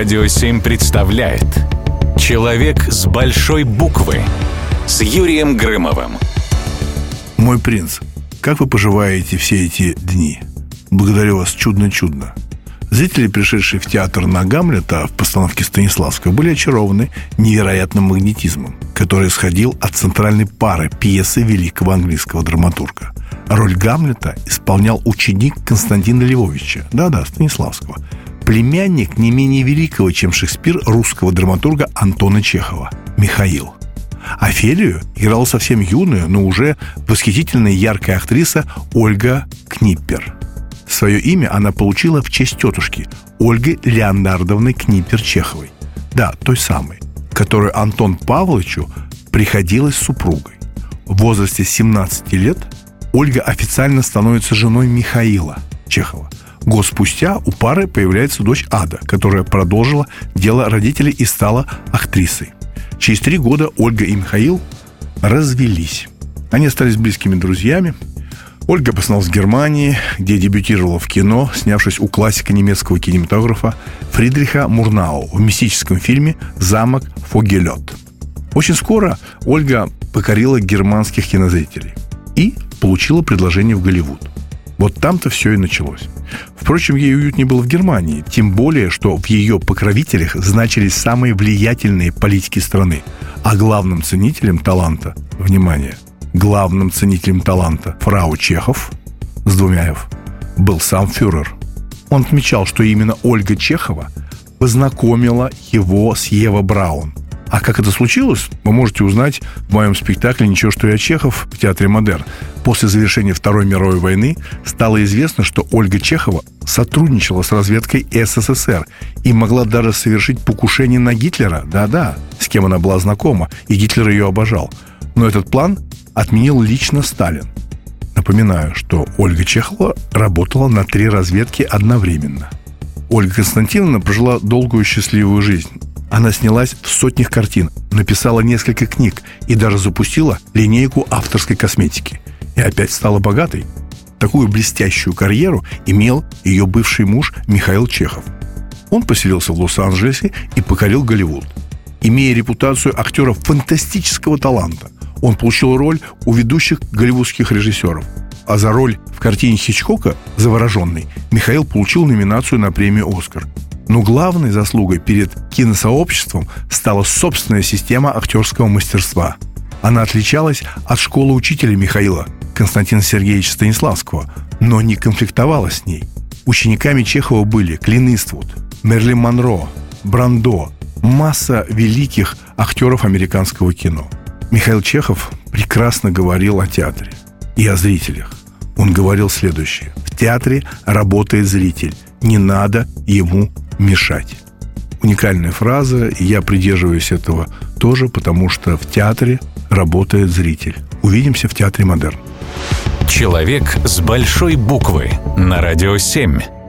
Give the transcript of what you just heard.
Радио 7 представляет Человек с большой буквы С Юрием Грымовым Мой принц, как вы поживаете все эти дни? Благодарю вас чудно-чудно. Зрители, пришедшие в театр на Гамлета в постановке Станиславского, были очарованы невероятным магнетизмом, который исходил от центральной пары пьесы великого английского драматурга. Роль Гамлета исполнял ученик Константина Львовича, да-да, Станиславского, племянник не менее великого, чем Шекспир, русского драматурга Антона Чехова, Михаил. Офелию играла совсем юная, но уже восхитительная яркая актриса Ольга Книппер – Свое имя она получила в честь тетушки Ольги Леонардовны Книпер-Чеховой. Да, той самой, которую Антон Павловичу приходилась супругой. В возрасте 17 лет Ольга официально становится женой Михаила Чехова. Год спустя у пары появляется дочь Ада, которая продолжила дело родителей и стала актрисой. Через три года Ольга и Михаил развелись. Они остались близкими друзьями, Ольга обосновалась в Германии, где дебютировала в кино, снявшись у классика немецкого кинематографа Фридриха Мурнау в мистическом фильме «Замок Фогелет». Очень скоро Ольга покорила германских кинозрителей и получила предложение в Голливуд. Вот там-то все и началось. Впрочем, ей уют не было в Германии, тем более, что в ее покровителях значились самые влиятельные политики страны, а главным ценителем таланта, внимание – главным ценителем таланта фрау Чехов с двумя «ф» был сам фюрер. Он отмечал, что именно Ольга Чехова познакомила его с Ева Браун. А как это случилось, вы можете узнать в моем спектакле «Ничего, что я Чехов» в Театре Модерн. После завершения Второй мировой войны стало известно, что Ольга Чехова сотрудничала с разведкой СССР и могла даже совершить покушение на Гитлера. Да-да, с кем она была знакома, и Гитлер ее обожал. Но этот план отменил лично Сталин. Напоминаю, что Ольга Чехова работала на три разведки одновременно. Ольга Константиновна прожила долгую счастливую жизнь. Она снялась в сотнях картин, написала несколько книг и даже запустила линейку авторской косметики. И опять стала богатой. Такую блестящую карьеру имел ее бывший муж Михаил Чехов. Он поселился в Лос-Анджелесе и покорил Голливуд. Имея репутацию актера фантастического таланта – он получил роль у ведущих голливудских режиссеров. А за роль в картине Хичкока «Завороженный» Михаил получил номинацию на премию «Оскар». Но главной заслугой перед киносообществом стала собственная система актерского мастерства. Она отличалась от школы учителя Михаила Константина Сергеевича Станиславского, но не конфликтовала с ней. Учениками Чехова были Клин Иствуд, Мерлин Монро, Брандо, масса великих актеров американского кино – Михаил Чехов прекрасно говорил о театре и о зрителях. Он говорил следующее. В театре работает зритель. Не надо ему мешать. Уникальная фраза, и я придерживаюсь этого тоже, потому что в театре работает зритель. Увидимся в Театре Модерн. Человек с большой буквы на радио 7.